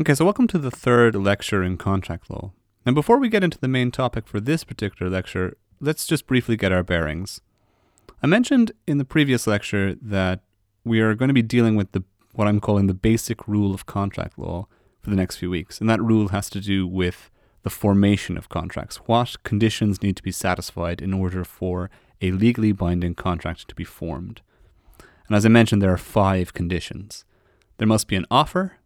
Okay, so welcome to the third lecture in contract law. Now, before we get into the main topic for this particular lecture, let's just briefly get our bearings. I mentioned in the previous lecture that we are going to be dealing with the what I'm calling the basic rule of contract law for the next few weeks, and that rule has to do with the formation of contracts. What conditions need to be satisfied in order for a legally binding contract to be formed? And as I mentioned, there are five conditions. There must be an offer,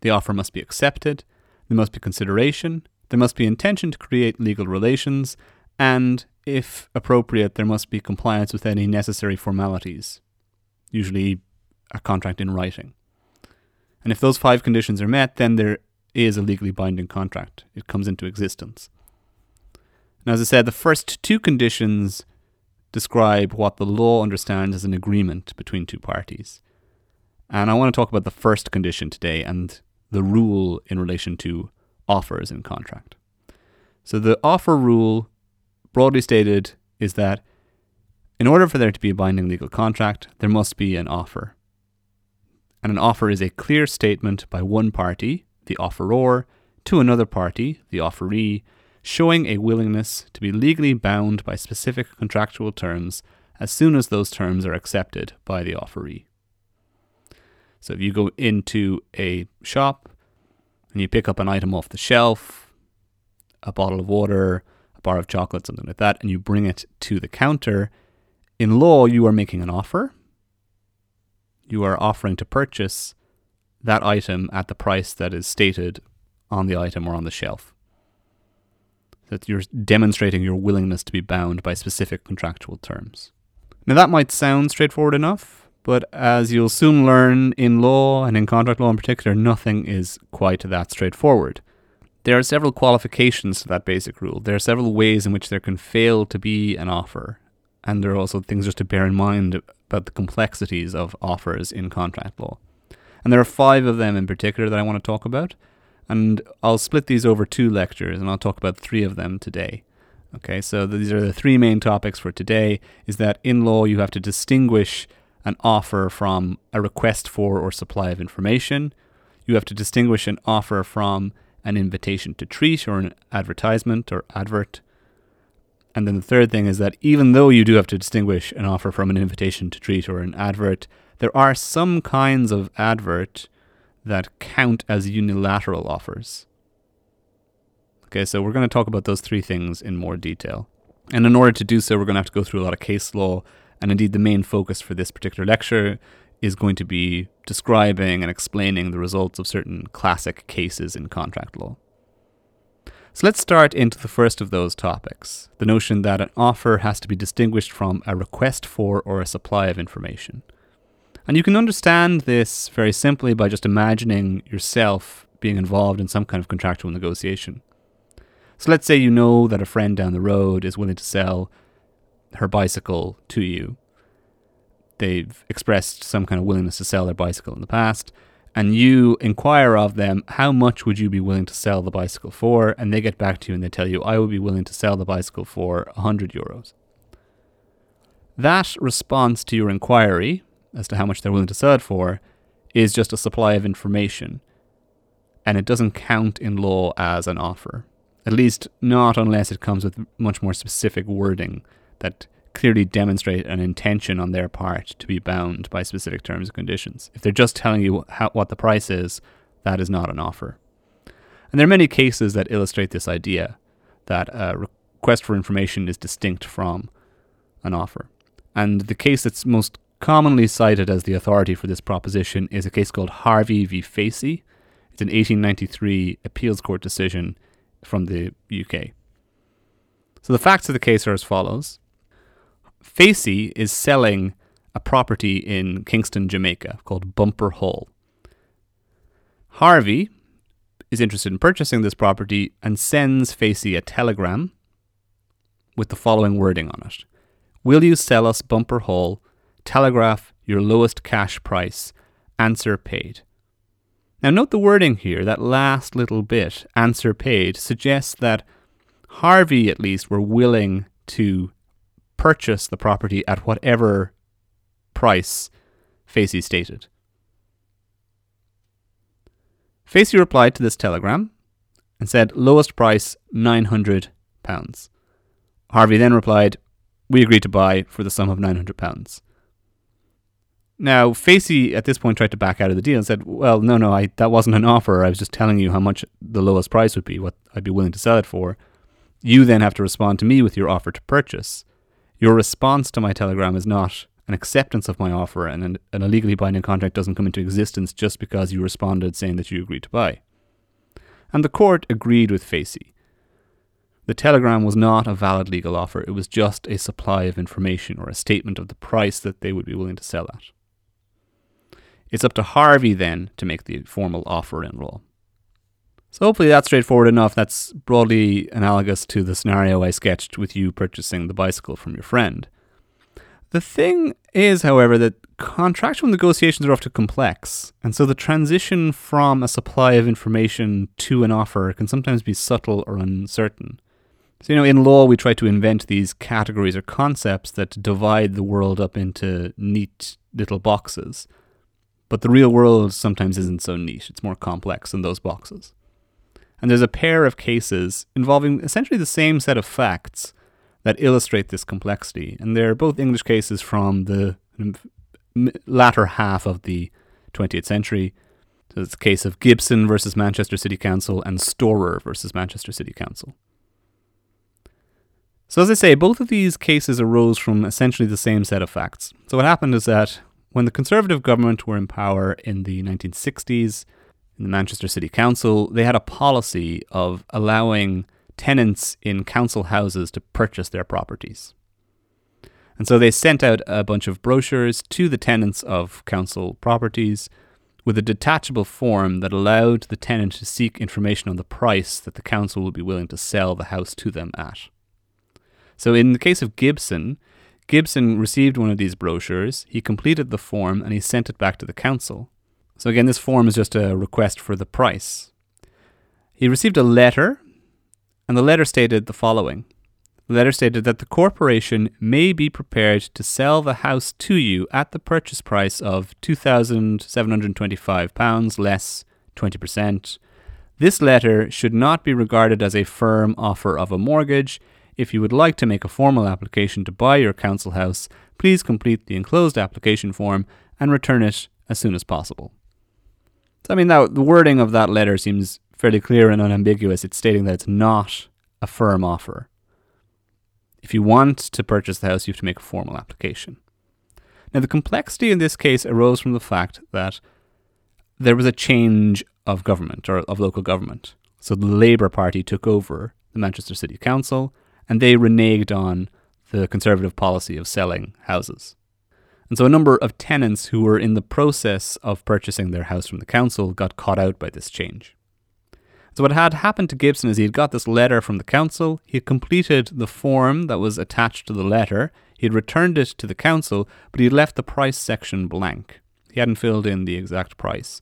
the offer must be accepted, there must be consideration, there must be intention to create legal relations, and, if appropriate, there must be compliance with any necessary formalities, usually a contract in writing. And if those five conditions are met, then there is a legally binding contract. It comes into existence. And as I said, the first two conditions describe what the law understands as an agreement between two parties. And I want to talk about the first condition today and the rule in relation to offers in contract. So the offer rule, broadly stated, is that in order for there to be a binding legal contract, there must be an offer. And an offer is a clear statement by one party, the offeror, to another party, the offeree, showing a willingness to be legally bound by specific contractual terms as soon as those terms are accepted by the offeree. So if you go into a shop and you pick up an item off the shelf, a bottle of water, a bar of chocolate, something like that, and you bring it to the counter, in law, you are making an offer. You are offering to purchase that item at the price that is stated on the item or on the shelf. That you're demonstrating your willingness to be bound by specific contractual terms. Now, that might sound straightforward enough, but as you'll soon learn in law and in contract law in particular, nothing is quite that straightforward. There are several qualifications to that basic rule. There are several ways in which there can fail to be an offer. And there are also things just to bear in mind about the complexities of offers in contract law. And there are five of them in particular that I want to talk about. And I'll split these over two lectures and I'll talk about three of them today. Okay, so these are the three main topics for today is that in law you have to distinguish an offer from a request for or supply of information. You have to distinguish an offer from an invitation to treat or an advertisement or advert. And then the third thing is that even though you do have to distinguish an offer from an invitation to treat or an advert, there are some kinds of advert that count as unilateral offers. Okay, so we're going to talk about those three things in more detail. And in order to do so, we're going to have to go through a lot of case law and indeed, the main focus for this particular lecture is going to be describing and explaining the results of certain classic cases in contract law. So let's start into the first of those topics the notion that an offer has to be distinguished from a request for or a supply of information. And you can understand this very simply by just imagining yourself being involved in some kind of contractual negotiation. So let's say you know that a friend down the road is willing to sell her bicycle to you. They've expressed some kind of willingness to sell their bicycle in the past, and you inquire of them, how much would you be willing to sell the bicycle for? And they get back to you and they tell you, I would be willing to sell the bicycle for 100 euros. That response to your inquiry as to how much they're willing to sell it for is just a supply of information, and it doesn't count in law as an offer. At least, not unless it comes with much more specific wording that clearly demonstrate an intention on their part to be bound by specific terms and conditions. If they're just telling you how, what the price is, that is not an offer. And there are many cases that illustrate this idea that a request for information is distinct from an offer. And the case that's most commonly cited as the authority for this proposition is a case called Harvey v. Facey. It's an 1893 appeals court decision from the UK. So the facts of the case are as follows Facey is selling a property in Kingston, Jamaica called Bumper Hall. Harvey is interested in purchasing this property and sends Facey a telegram with the following wording on it Will you sell us Bumper Hall? Telegraph your lowest cash price. Answer paid. Now, note the wording here. That last little bit, answer paid, suggests that Harvey, at least, were willing to purchase the property at whatever price Facey stated. Facey replied to this telegram and said, lowest price £900. Harvey then replied, We agreed to buy for the sum of £900. Now, Facey at this point tried to back out of the deal and said, Well, no, no, I, that wasn't an offer. I was just telling you how much the lowest price would be, what I'd be willing to sell it for. You then have to respond to me with your offer to purchase. Your response to my telegram is not an acceptance of my offer, and an, an illegally binding contract doesn't come into existence just because you responded saying that you agreed to buy. And the court agreed with Facey. The telegram was not a valid legal offer, it was just a supply of information or a statement of the price that they would be willing to sell at. It's up to Harvey then to make the formal offer in law. So hopefully that's straightforward enough. That's broadly analogous to the scenario I sketched with you purchasing the bicycle from your friend. The thing is, however, that contractual negotiations are often complex, and so the transition from a supply of information to an offer can sometimes be subtle or uncertain. So, you know, in law, we try to invent these categories or concepts that divide the world up into neat little boxes. But the real world sometimes isn't so neat, it's more complex than those boxes. And there's a pair of cases involving essentially the same set of facts that illustrate this complexity. And they're both English cases from the latter half of the 20th century. So it's the case of Gibson versus Manchester City Council and Storer versus Manchester City Council. So, as I say, both of these cases arose from essentially the same set of facts. So, what happened is that when the Conservative government were in power in the 1960s, in the Manchester City Council, they had a policy of allowing tenants in council houses to purchase their properties. And so they sent out a bunch of brochures to the tenants of council properties with a detachable form that allowed the tenant to seek information on the price that the council would be willing to sell the house to them at. So in the case of Gibson, Gibson received one of these brochures, he completed the form, and he sent it back to the council. So again, this form is just a request for the price. He received a letter and the letter stated the following. The letter stated that the corporation may be prepared to sell the house to you at the purchase price of £2,725 less 20%. This letter should not be regarded as a firm offer of a mortgage. If you would like to make a formal application to buy your council house, please complete the enclosed application form and return it as soon as possible. So, I mean, now the wording of that letter seems fairly clear and unambiguous. It's stating that it's not a firm offer. If you want to purchase the house, you have to make a formal application. Now, the complexity in this case arose from the fact that there was a change of government or of local government. So the Labour Party took over the Manchester City Council and they reneged on the Conservative policy of selling houses. And so a number of tenants who were in the process of purchasing their house from the council got caught out by this change. So, what had happened to Gibson is he had got this letter from the council, he had completed the form that was attached to the letter, he had returned it to the council, but he had left the price section blank. He hadn't filled in the exact price.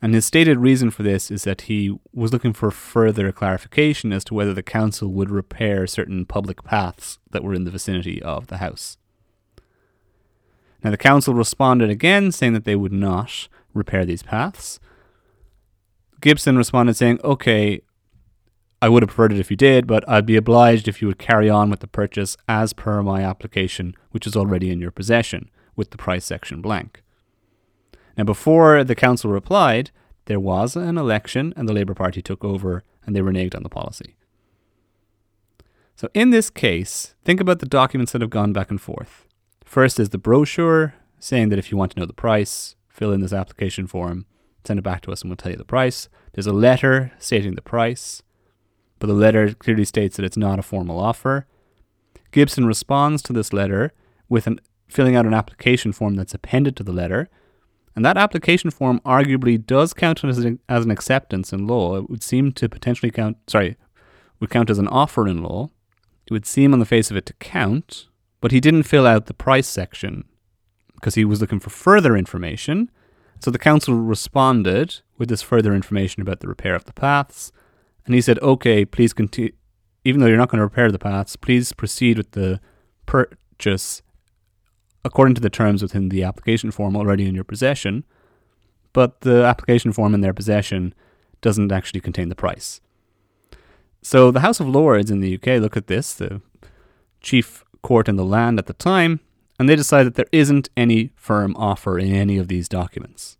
And his stated reason for this is that he was looking for further clarification as to whether the council would repair certain public paths that were in the vicinity of the house. Now, the council responded again, saying that they would not repair these paths, Gibson responded saying, okay, I would have preferred it if you did, but I'd be obliged if you would carry on with the purchase as per my application, which is already in your possession, with the price section blank. Now, before the council replied, there was an election and the Labour Party took over and they reneged on the policy. So, in this case, think about the documents that have gone back and forth. First is the brochure saying that if you want to know the price, fill in this application form send it back to us and we'll tell you the price. There's a letter stating the price, but the letter clearly states that it's not a formal offer. Gibson responds to this letter with an, filling out an application form that's appended to the letter. And that application form arguably does count as an, as an acceptance in law. It would seem to potentially count, sorry, would count as an offer in law. It would seem on the face of it to count, but he didn't fill out the price section because he was looking for further information so the council responded with this further information about the repair of the paths, and he said, "Okay, please continue. Even though you're not going to repair the paths, please proceed with the purchase according to the terms within the application form already in your possession." But the application form in their possession doesn't actually contain the price. So the House of Lords in the UK look at this, the chief court in the land at the time, and they decide that there isn't any firm offer in any of these documents.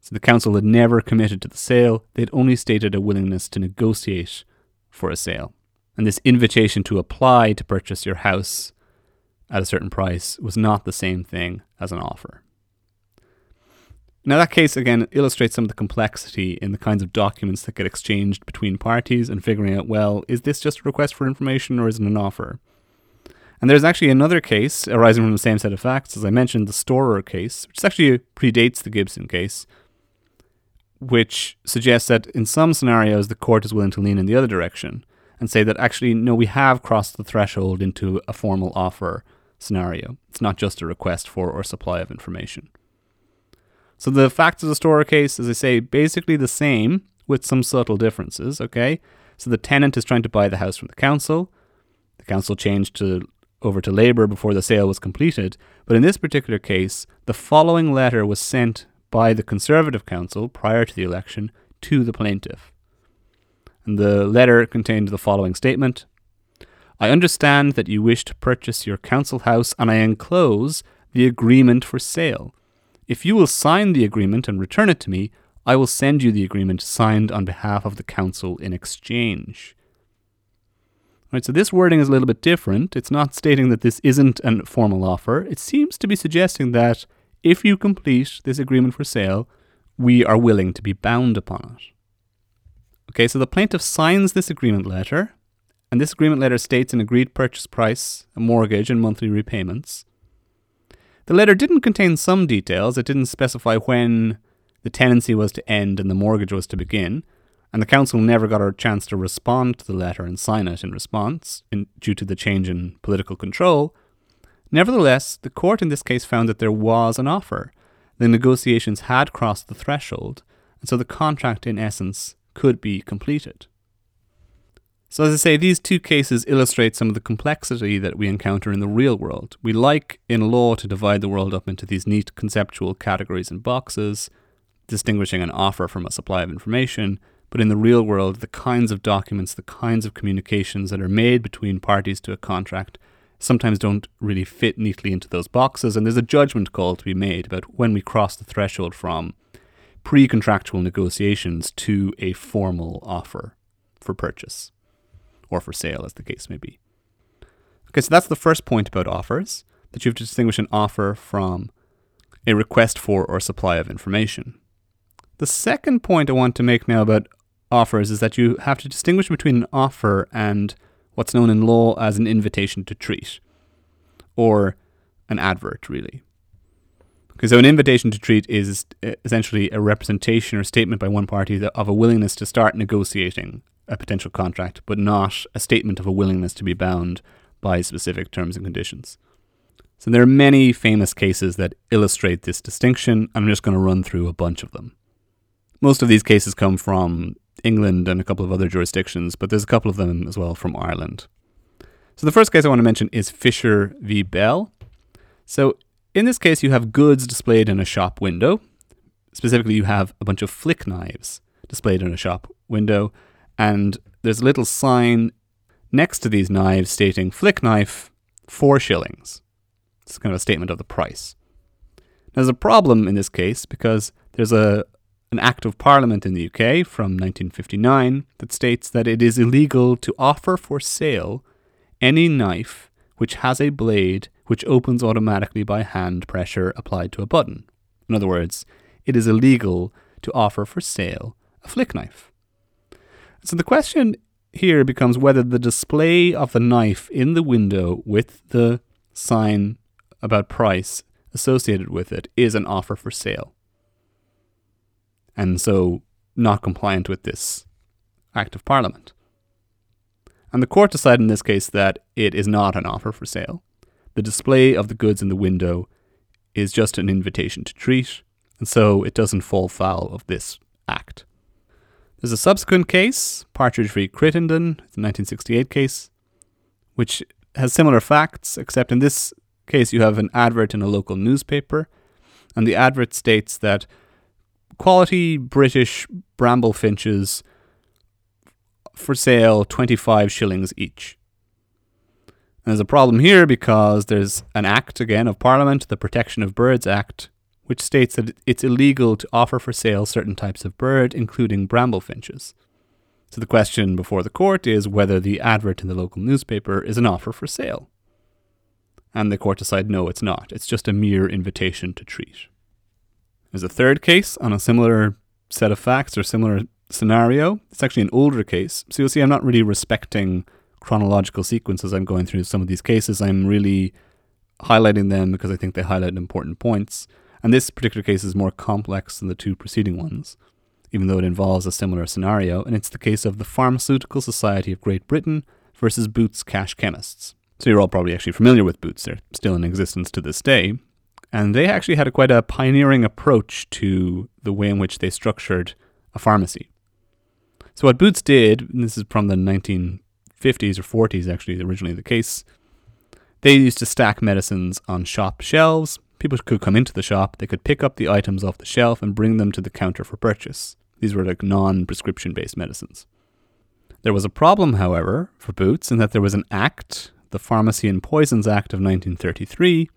So the council had never committed to the sale, they'd only stated a willingness to negotiate for a sale. And this invitation to apply to purchase your house at a certain price was not the same thing as an offer. Now, that case again illustrates some of the complexity in the kinds of documents that get exchanged between parties and figuring out well, is this just a request for information or is it an offer? And there's actually another case arising from the same set of facts, as I mentioned, the Storer case, which actually predates the Gibson case, which suggests that in some scenarios the court is willing to lean in the other direction and say that actually, no, we have crossed the threshold into a formal offer scenario. It's not just a request for or supply of information. So the facts of the Storer case, as I say, basically the same with some subtle differences, okay? So the tenant is trying to buy the house from the council. The council changed to over to Labour before the sale was completed, but in this particular case, the following letter was sent by the Conservative Council prior to the election to the plaintiff. And the letter contained the following statement I understand that you wish to purchase your council house, and I enclose the agreement for sale. If you will sign the agreement and return it to me, I will send you the agreement signed on behalf of the council in exchange. Right, so this wording is a little bit different. It's not stating that this isn't a formal offer. It seems to be suggesting that if you complete this agreement for sale, we are willing to be bound upon it. Okay, so the plaintiff signs this agreement letter, and this agreement letter states an agreed purchase price, a mortgage, and monthly repayments. The letter didn't contain some details. It didn't specify when the tenancy was to end and the mortgage was to begin, and the council never got a chance to respond to the letter and sign it in response in, due to the change in political control. Nevertheless, the court in this case found that there was an offer. The negotiations had crossed the threshold, and so the contract, in essence, could be completed. So, as I say, these two cases illustrate some of the complexity that we encounter in the real world. We like in law to divide the world up into these neat conceptual categories and boxes, distinguishing an offer from a supply of information. But in the real world, the kinds of documents, the kinds of communications that are made between parties to a contract sometimes don't really fit neatly into those boxes. And there's a judgment call to be made about when we cross the threshold from pre contractual negotiations to a formal offer for purchase or for sale, as the case may be. Okay, so that's the first point about offers that you have to distinguish an offer from a request for or supply of information. The second point I want to make now about offers is that you have to distinguish between an offer and what's known in law as an invitation to treat, or an advert, really. Okay, so an invitation to treat is essentially a representation or statement by one party of a willingness to start negotiating a potential contract, but not a statement of a willingness to be bound by specific terms and conditions. So there are many famous cases that illustrate this distinction, I'm just going to run through a bunch of them. Most of these cases come from England and a couple of other jurisdictions, but there's a couple of them as well from Ireland. So the first case I want to mention is Fisher v. Bell. So in this case, you have goods displayed in a shop window. Specifically, you have a bunch of flick knives displayed in a shop window, and there's a little sign next to these knives stating flick knife, four shillings. It's kind of a statement of the price. Now, there's a problem in this case because there's a an act of parliament in the UK from 1959 that states that it is illegal to offer for sale any knife which has a blade which opens automatically by hand pressure applied to a button. In other words, it is illegal to offer for sale a flick knife. So the question here becomes whether the display of the knife in the window with the sign about price associated with it is an offer for sale. And so not compliant with this Act of Parliament. And the court decided in this case that it is not an offer for sale. The display of the goods in the window is just an invitation to treat, and so it doesn't fall foul of this act. There's a subsequent case, Partridge v. Crittenden, it's a 1968 case, which has similar facts, except in this case you have an advert in a local newspaper, and the advert states that quality British bramble finches for sale 25 shillings each. And there's a problem here because there's an act again of Parliament, the Protection of Birds Act, which states that it's illegal to offer for sale certain types of bird, including bramble finches. So the question before the court is whether the advert in the local newspaper is an offer for sale. And the court decided no, it's not. It's just a mere invitation to treat. There's a third case on a similar set of facts or similar scenario. It's actually an older case. So you'll see I'm not really respecting chronological sequence as I'm going through some of these cases. I'm really highlighting them because I think they highlight important points. And this particular case is more complex than the two preceding ones even though it involves a similar scenario, and it's the case of the Pharmaceutical Society of Great Britain versus Boots Cash Chemists. So you're all probably actually familiar with Boots, they're still in existence to this day. And they actually had a quite a pioneering approach to the way in which they structured a pharmacy. So what Boots did, and this is from the 1950s or 40s actually, originally the case, they used to stack medicines on shop shelves. People could come into the shop, they could pick up the items off the shelf and bring them to the counter for purchase. These were like non prescription based medicines. There was a problem, however, for Boots in that there was an act, the Pharmacy and Poisons Act of 1933,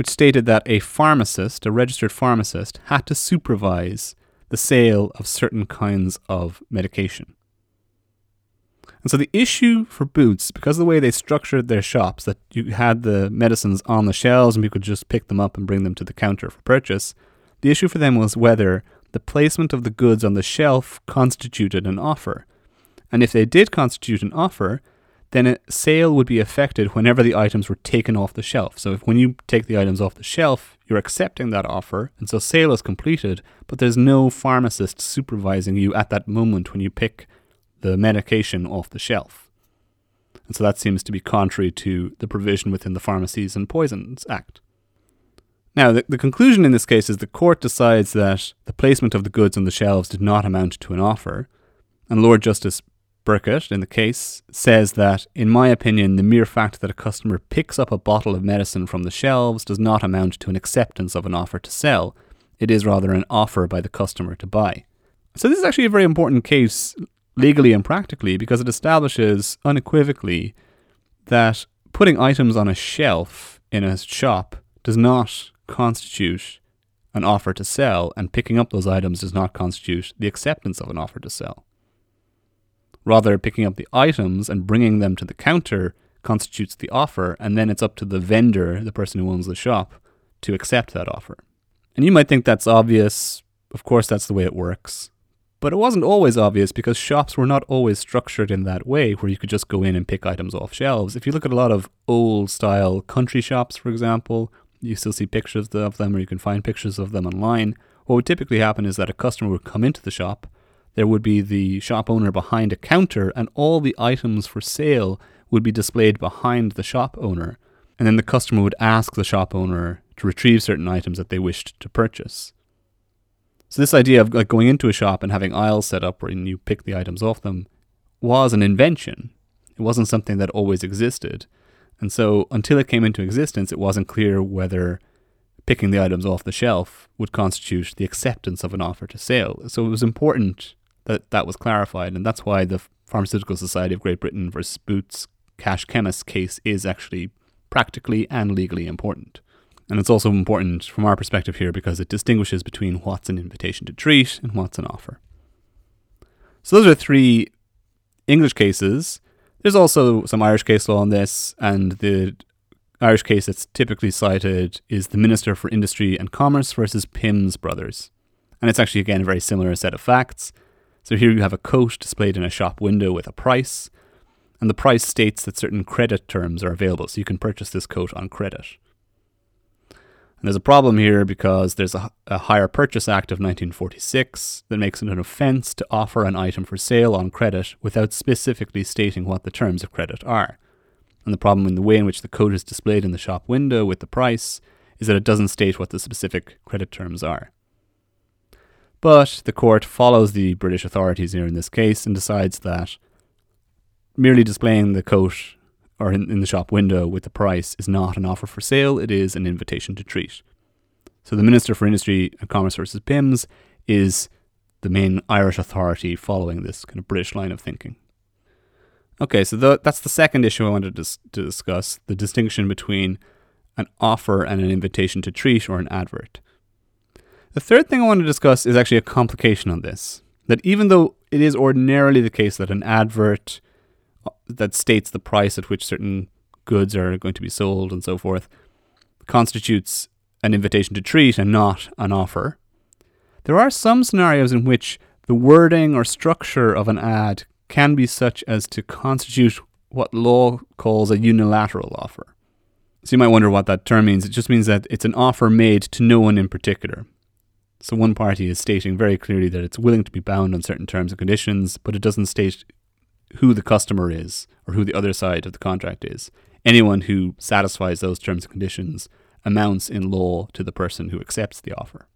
which stated that a pharmacist, a registered pharmacist, had to supervise the sale of certain kinds of medication. And so the issue for Boots, because of the way they structured their shops, that you had the medicines on the shelves and you could just pick them up and bring them to the counter for purchase, the issue for them was whether the placement of the goods on the shelf constituted an offer. And if they did constitute an offer, then a sale would be affected whenever the items were taken off the shelf. So if when you take the items off the shelf, you're accepting that offer, and so sale is completed, but there's no pharmacist supervising you at that moment when you pick the medication off the shelf. And so that seems to be contrary to the provision within the Pharmacies and Poisons Act. Now, the, the conclusion in this case is the court decides that the placement of the goods on the shelves did not amount to an offer, and Lord Justice Birkett, in the case, says that, in my opinion, the mere fact that a customer picks up a bottle of medicine from the shelves does not amount to an acceptance of an offer to sell. It is rather an offer by the customer to buy. So, this is actually a very important case legally and practically because it establishes unequivocally that putting items on a shelf in a shop does not constitute an offer to sell, and picking up those items does not constitute the acceptance of an offer to sell. Rather, picking up the items and bringing them to the counter constitutes the offer, and then it's up to the vendor, the person who owns the shop, to accept that offer. And you might think that's obvious. Of course, that's the way it works. But it wasn't always obvious because shops were not always structured in that way where you could just go in and pick items off shelves. If you look at a lot of old style country shops, for example, you still see pictures of them or you can find pictures of them online. What would typically happen is that a customer would come into the shop, there would be the shop owner behind a counter, and all the items for sale would be displayed behind the shop owner. And then the customer would ask the shop owner to retrieve certain items that they wished to purchase. So this idea of like going into a shop and having aisles set up where you pick the items off them was an invention. It wasn't something that always existed. And so until it came into existence, it wasn't clear whether picking the items off the shelf would constitute the acceptance of an offer to sale. So it was important that that was clarified. And that's why the Pharmaceutical Society of Great Britain versus Boots Cash Chemist case is actually practically and legally important. And it's also important from our perspective here because it distinguishes between what's an invitation to treat and what's an offer. So those are three English cases. There's also some Irish case law on this, and the Irish case that's typically cited is the Minister for Industry and Commerce versus Pim's Brothers. And it's actually, again, a very similar set of facts. So here you have a coat displayed in a shop window with a price, and the price states that certain credit terms are available, so you can purchase this coat on credit. And there's a problem here because there's a, a, Hire Purchase Act of 1946 that makes it an offence to offer an item for sale on credit without specifically stating what the terms of credit are. And the problem in the way in which the code is displayed in the shop window with the price is that it doesn't state what the specific credit terms are. But the court follows the British authorities here in this case and decides that merely displaying the coat or in, in the shop window with the price is not an offer for sale, it is an invitation to treat. So the Minister for Industry and Commerce versus Pims is the main Irish authority following this kind of British line of thinking. Okay, so the, that's the second issue I wanted to, to discuss the distinction between an offer and an invitation to treat or an advert. The third thing I want to discuss is actually a complication on this. That even though it is ordinarily the case that an advert uh, that states the price at which certain goods are going to be sold and so forth constitutes an invitation to treat and not an offer, there are some scenarios in which the wording or structure of an ad can be such as to constitute what law calls a unilateral offer. So you might wonder what that term means. It just means that it's an offer made to no one in particular. So one party is stating very clearly that it's willing to be bound on certain terms and conditions, but it doesn't state who the customer is or who the other side of the contract is. Anyone who satisfies those terms and conditions amounts in law to the person who accepts the offer.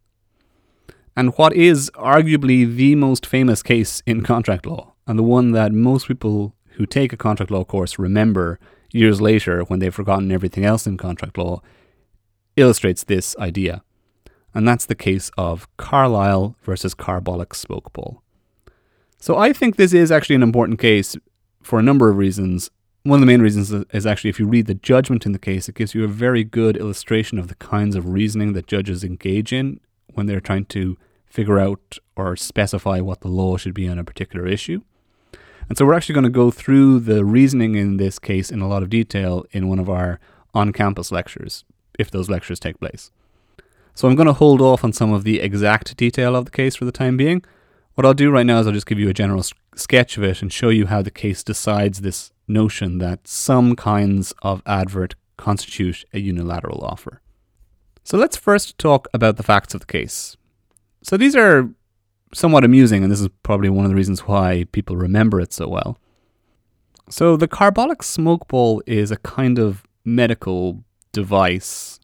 And what is arguably the most famous case in contract law, and the one that most people who take a contract law course remember years later when they've forgotten everything else in contract law, illustrates this idea and that's the case of Carlill versus Carbolic Smoke Ball. So I think this is actually an important case for a number of reasons. One of the main reasons is actually if you read the judgment in the case, it gives you a very good illustration of the kinds of reasoning that judges engage in when they're trying to figure out or specify what the law should be on a particular issue. And so we're actually going to go through the reasoning in this case in a lot of detail in one of our on campus lectures, if those lectures take place. So I'm going to hold off on some of the exact detail of the case for the time being. What I'll do right now is I'll just give you a general sketch of it and show you how the case decides this notion that some kinds of advert constitute a unilateral offer. So let's first talk about the facts of the case. So these are somewhat amusing, and this is probably one of the reasons why people remember it so well. So the carbolic smoke ball is a kind of medical device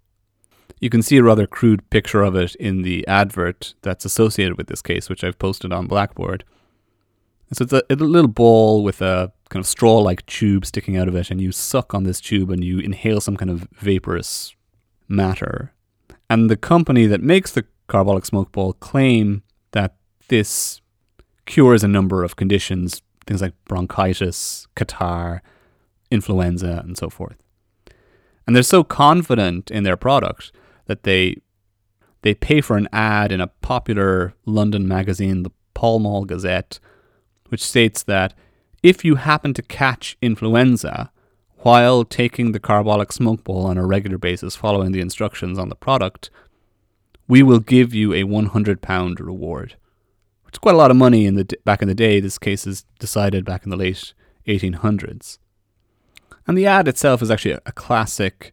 you can see a rather crude picture of it in the advert that's associated with this case, which I've posted on Blackboard. So it's a, a little ball with a kind of straw like tube sticking out of it, and you suck on this tube and you inhale some kind of vaporous matter. And the company that makes the carbolic smoke ball claim that this cures a number of conditions, things like bronchitis, catarrh, influenza, and so forth. And they're so confident in their product that they they pay for an ad in a popular London magazine, the Pall Mall Gazette, which states that if you happen to catch influenza while taking the carbolic smoke ball on a regular basis following the instructions on the product, we will give you a £100 reward. Which is quite a lot of money in the back in the day. This case is decided back in the late 1800s. And the ad itself is actually a classic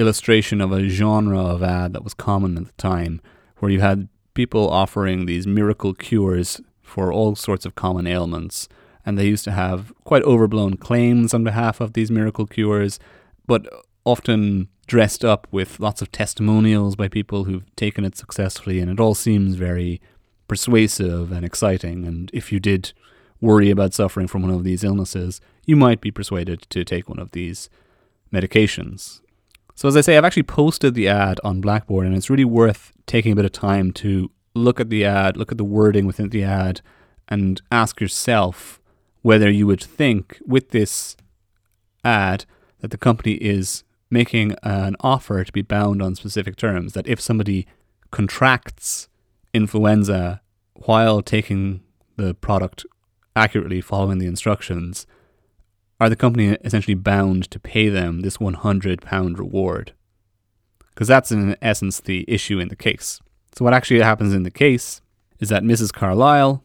illustration of a genre of ad that was common at the time, where you had people offering these miracle cures for all sorts of common ailments. And they used to have quite overblown claims on behalf of these miracle cures, but often dressed up with lots of testimonials by people who've taken it successfully. And it all seems very persuasive and exciting. And if you did worry about suffering from one of these illnesses, you might be persuaded to take one of these medications. So, as I say, I've actually posted the ad on Blackboard, and it's really worth taking a bit of time to look at the ad, look at the wording within the ad, and ask yourself whether you would think with this ad that the company is making an offer to be bound on specific terms. That if somebody contracts influenza while taking the product accurately following the instructions, are the company essentially bound to pay them this £100 reward? Because that's in essence the issue in the case. So, what actually happens in the case is that Mrs. Carlill,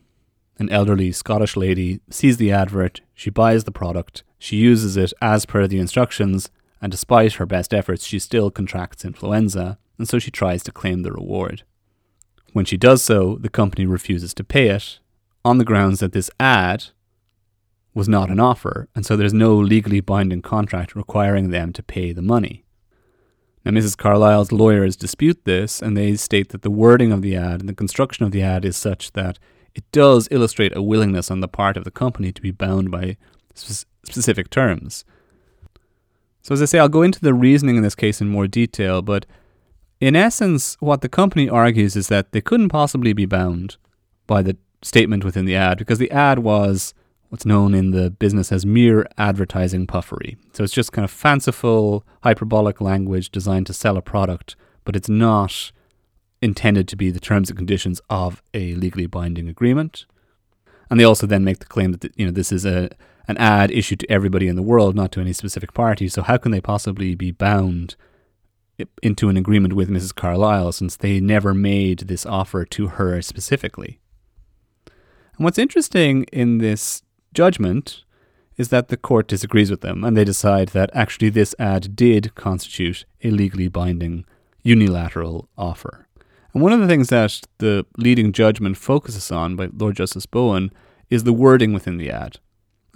an elderly Scottish lady, sees the advert, she buys the product, she uses it as per the instructions, and despite her best efforts, she still contracts influenza, and so she tries to claim the reward. When she does so, the company refuses to pay it on the grounds that this ad was not an offer, and so there's no legally binding contract requiring them to pay the money. Now, Mrs. Carlill's lawyers dispute this, and they state that the wording of the ad and the construction of the ad is such that it does illustrate a willingness on the part of the company to be bound by sp- specific terms. So, as I say, I'll go into the reasoning in this case in more detail, but In essence, what the company argues is that they couldn't possibly be bound by the statement within the ad because the ad was what's known in the business as mere advertising puffery. So it's just kind of fanciful, hyperbolic language designed to sell a product, but it's not intended to be the terms and conditions of a legally binding agreement. And they also then make the claim that you know this is a an ad issued to everybody in the world, not to any specific party. So how can they possibly be bound into an agreement with Mrs. Carlill since they never made this offer to her specifically? And what's interesting in this judgment is that the court disagrees with them and they decide that actually this ad did constitute a legally binding unilateral offer. And one of the things that the leading judgment focuses on by Lord Justice Bowen is the wording within the ad.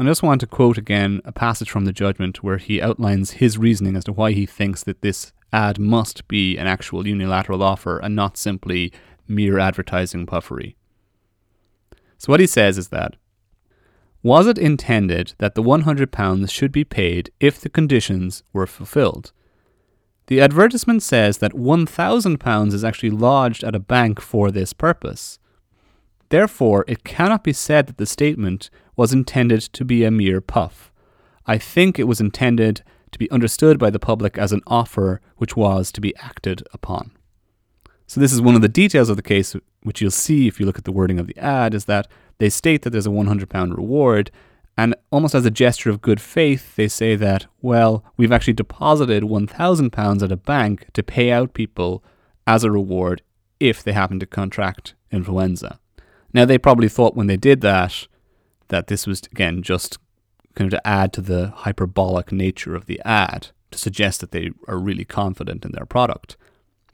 I just want to quote again a passage from the judgment where he outlines his reasoning as to why he thinks that this ad must be an actual unilateral offer and not simply mere advertising puffery. So, what he says is that was it intended that the £100 should be paid if the conditions were fulfilled? The advertisement says that £1,000 is actually lodged at a bank for this purpose. Therefore, it cannot be said that the statement was intended to be a mere puff. I think it was intended to be understood by the public as an offer which was to be acted upon. So, this is one of the details of the case, which you'll see if you look at the wording of the ad, is that they state that there's a £100 reward, and almost as a gesture of good faith, they say that, well, we've actually deposited £1,000 at a bank to pay out people as a reward if they happen to contract influenza. Now, they probably thought when they did that, that this was, again, just kind of to add to the hyperbolic nature of the ad, to suggest that they are really confident in their product.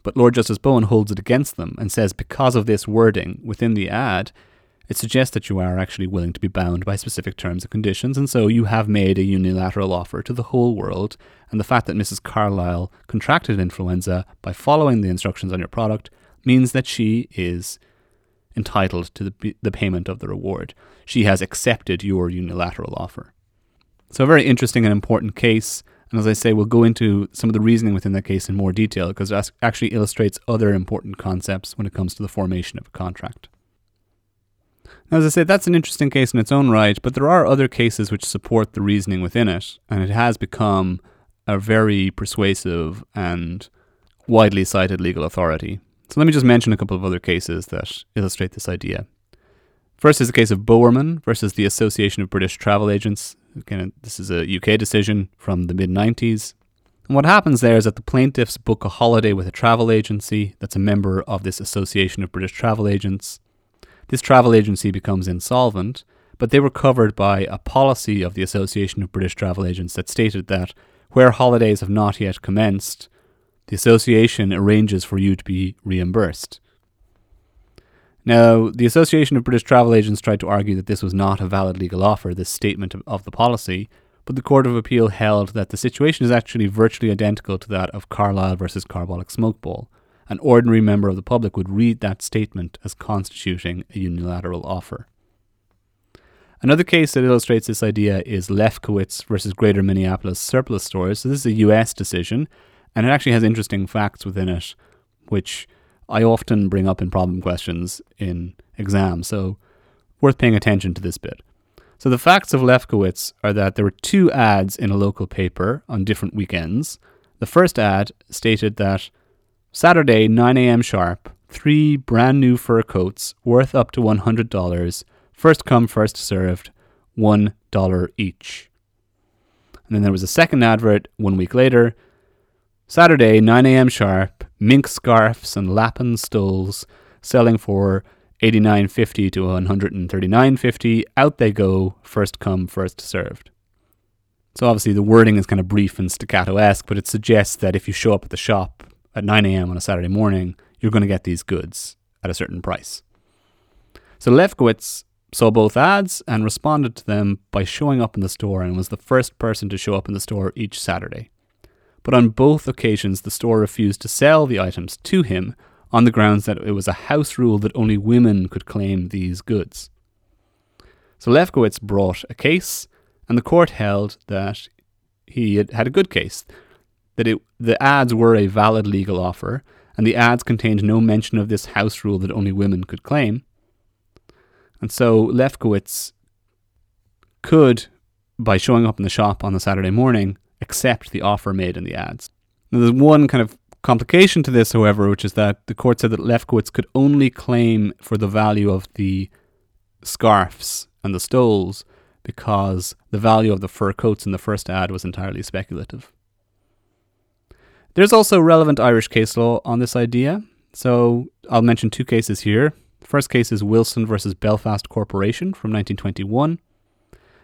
But Lord Justice Bowen holds it against them and says because of this wording within the ad, it suggests that you are actually willing to be bound by specific terms and conditions, and so you have made a unilateral offer to the whole world. And the fact that Mrs. Carlill contracted influenza by following the instructions on your product means that she is entitled to the, the payment of the reward. She has accepted your unilateral offer. So, a very interesting and important case. And as I say, we'll go into some of the reasoning within that case in more detail because it actually illustrates other important concepts when it comes to the formation of a contract. Now, as I said, that's an interesting case in its own right, but there are other cases which support the reasoning within it, and it has become a very persuasive and widely cited legal authority. So let me just mention a couple of other cases that illustrate this idea. First is the case of Bowerman versus the Association of British Travel Agents. Again, this is a UK decision from the mid 90s. And what happens there is that the plaintiffs book a holiday with a travel agency that's a member of this Association of British Travel Agents. This travel agency becomes insolvent, but they were covered by a policy of the Association of British Travel Agents that stated that where holidays have not yet commenced, the association arranges for you to be reimbursed. Now, the Association of British Travel Agents tried to argue that this was not a valid legal offer, this statement of the policy, but the Court of Appeal held that the situation is actually virtually identical to that of Carlill versus Carbolic Smokeball, an ordinary member of the public would read that statement as constituting a unilateral offer. Another case that illustrates this idea is Lefkowitz versus Greater Minneapolis Surplus Stores. So, this is a US decision, and it actually has interesting facts within it, which I often bring up in problem questions in exams. So, worth paying attention to this bit. So, the facts of Lefkowitz are that there were two ads in a local paper on different weekends. The first ad stated that Saturday, 9 a.m. sharp, three brand new fur coats worth up to $100, first come, first served, $1 each. And then there was a second advert one week later. Saturday, 9 a.m. sharp, mink scarfs and lapin stoles selling for 89.50 to 139.50. Out they go, first come, first served. So obviously the wording is kind of brief and staccato-esque, but it suggests that if you show up at the shop at 9 a.m. on a Saturday morning, you're going to get these goods at a certain price. So Lefkowitz saw both ads and responded to them by showing up in the store and was the first person to show up in the store each Saturday. But on both occasions, the store refused to sell the items to him on the grounds that it was a house rule that only women could claim these goods. So Lefkowitz brought a case, and the court held that he had, had a good case that it, the ads were a valid legal offer and the ads contained no mention of this house rule that only women could claim. And so Lefkowitz could, by showing up in the shop on the Saturday morning, accept the offer made in the ads. Now, there's one kind of complication to this, however, which is that the court said that Lefkowitz could only claim for the value of the scarfs and the stoles because the value of the fur coats in the first ad was entirely speculative. There's also relevant Irish case law on this idea, so I'll mention two cases here. The first case is Wilson versus Belfast Corporation from 1921.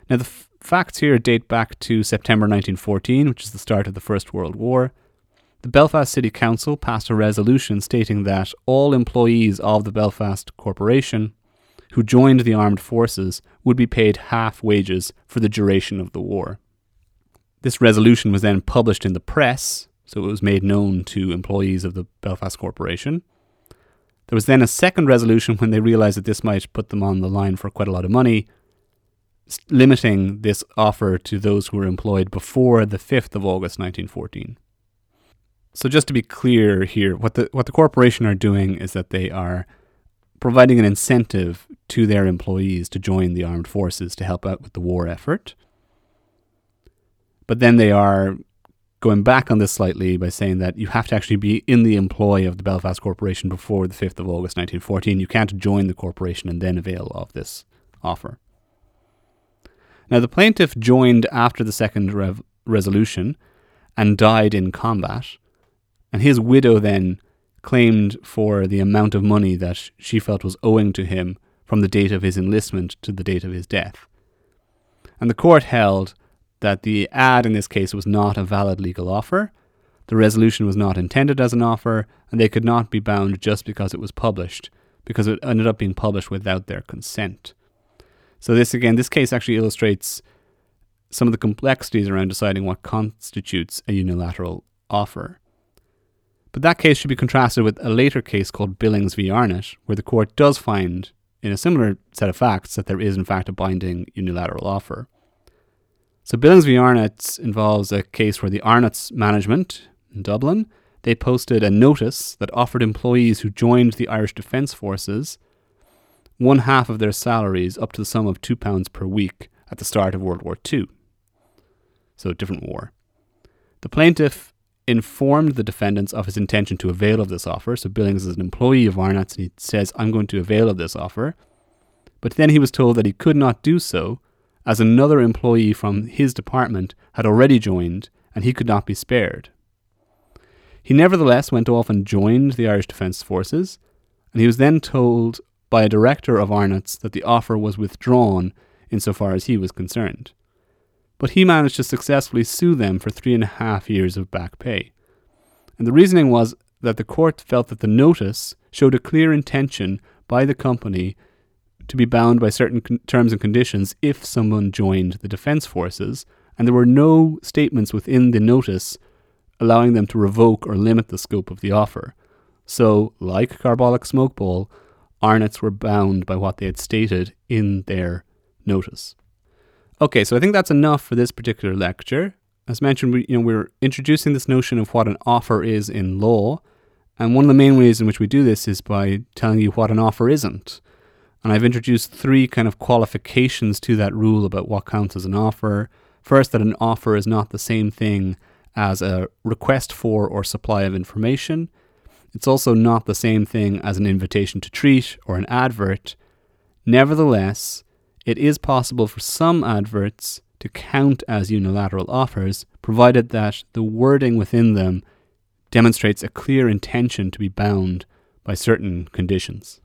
Now, the f- facts here date back to September 1914, which is the start of the First World War. The Belfast City Council passed a resolution stating that all employees of the Belfast Corporation who joined the armed forces would be paid half wages for the duration of the war. This resolution was then published in the press, so it was made known to employees of the Belfast Corporation. There was then a second resolution when they realized that this might put them on the line for quite a lot of money, limiting this offer to those who were employed before the 5th of August 1914. So just to be clear here, what the what the corporation are doing is that they are providing an incentive to their employees to join the armed forces to help out with the war effort. But then they are going back on this slightly by saying that you have to actually be in the employ of the Belfast Corporation before the 5th of August 1914. You can't join the corporation and then avail of this offer. Now, the plaintiff joined after the second rev- resolution and died in combat, and his widow then claimed for the amount of money that she felt was owing to him from the date of his enlistment to the date of his death. And the court held that the ad in this case was not a valid legal offer, the resolution was not intended as an offer, and they could not be bound just because it was published, because it ended up being published without their consent. So, this again, this case actually illustrates some of the complexities around deciding what constitutes a unilateral offer. But that case should be contrasted with a later case called Billings v. Arnott, where the court does find, in a similar set of facts, that there is in fact a binding unilateral offer. So Billings v. Arnott involves a case where the Arnott's management in Dublin they posted a notice that offered employees who joined the Irish Defence Forces one half of their salaries up to the sum of two pounds per week at the start of World War II. So a different war. The plaintiff informed the defendants of his intention to avail of this offer. So Billings is an employee of Arnott's and he says, I'm going to avail of this offer. But then he was told that he could not do so as another employee from his department had already joined and he could not be spared. He nevertheless went off and joined the Irish Defence Forces, and he was then told by a director of Arnott's that the offer was withdrawn insofar as he was concerned but he managed to successfully sue them for three and a half years of back pay. And the reasoning was that the court felt that the notice showed a clear intention by the company to be bound by certain con- terms and conditions if someone joined the defense forces, and there were no statements within the notice allowing them to revoke or limit the scope of the offer. So, like Carbolic Smoke Ball, Arnott's were bound by what they had stated in their notice. Okay, so I think that's enough for this particular lecture. As mentioned, we, you know, we're introducing this notion of what an offer is in law, and one of the main ways in which we do this is by telling you what an offer isn't. And I've introduced three kind of qualifications to that rule about what counts as an offer. First, that an offer is not the same thing as a request for or supply of information. It's also not the same thing as an invitation to treat or an advert. Nevertheless, it is possible for some adverts to count as unilateral offers, provided that the wording within them demonstrates a clear intention to be bound by certain conditions.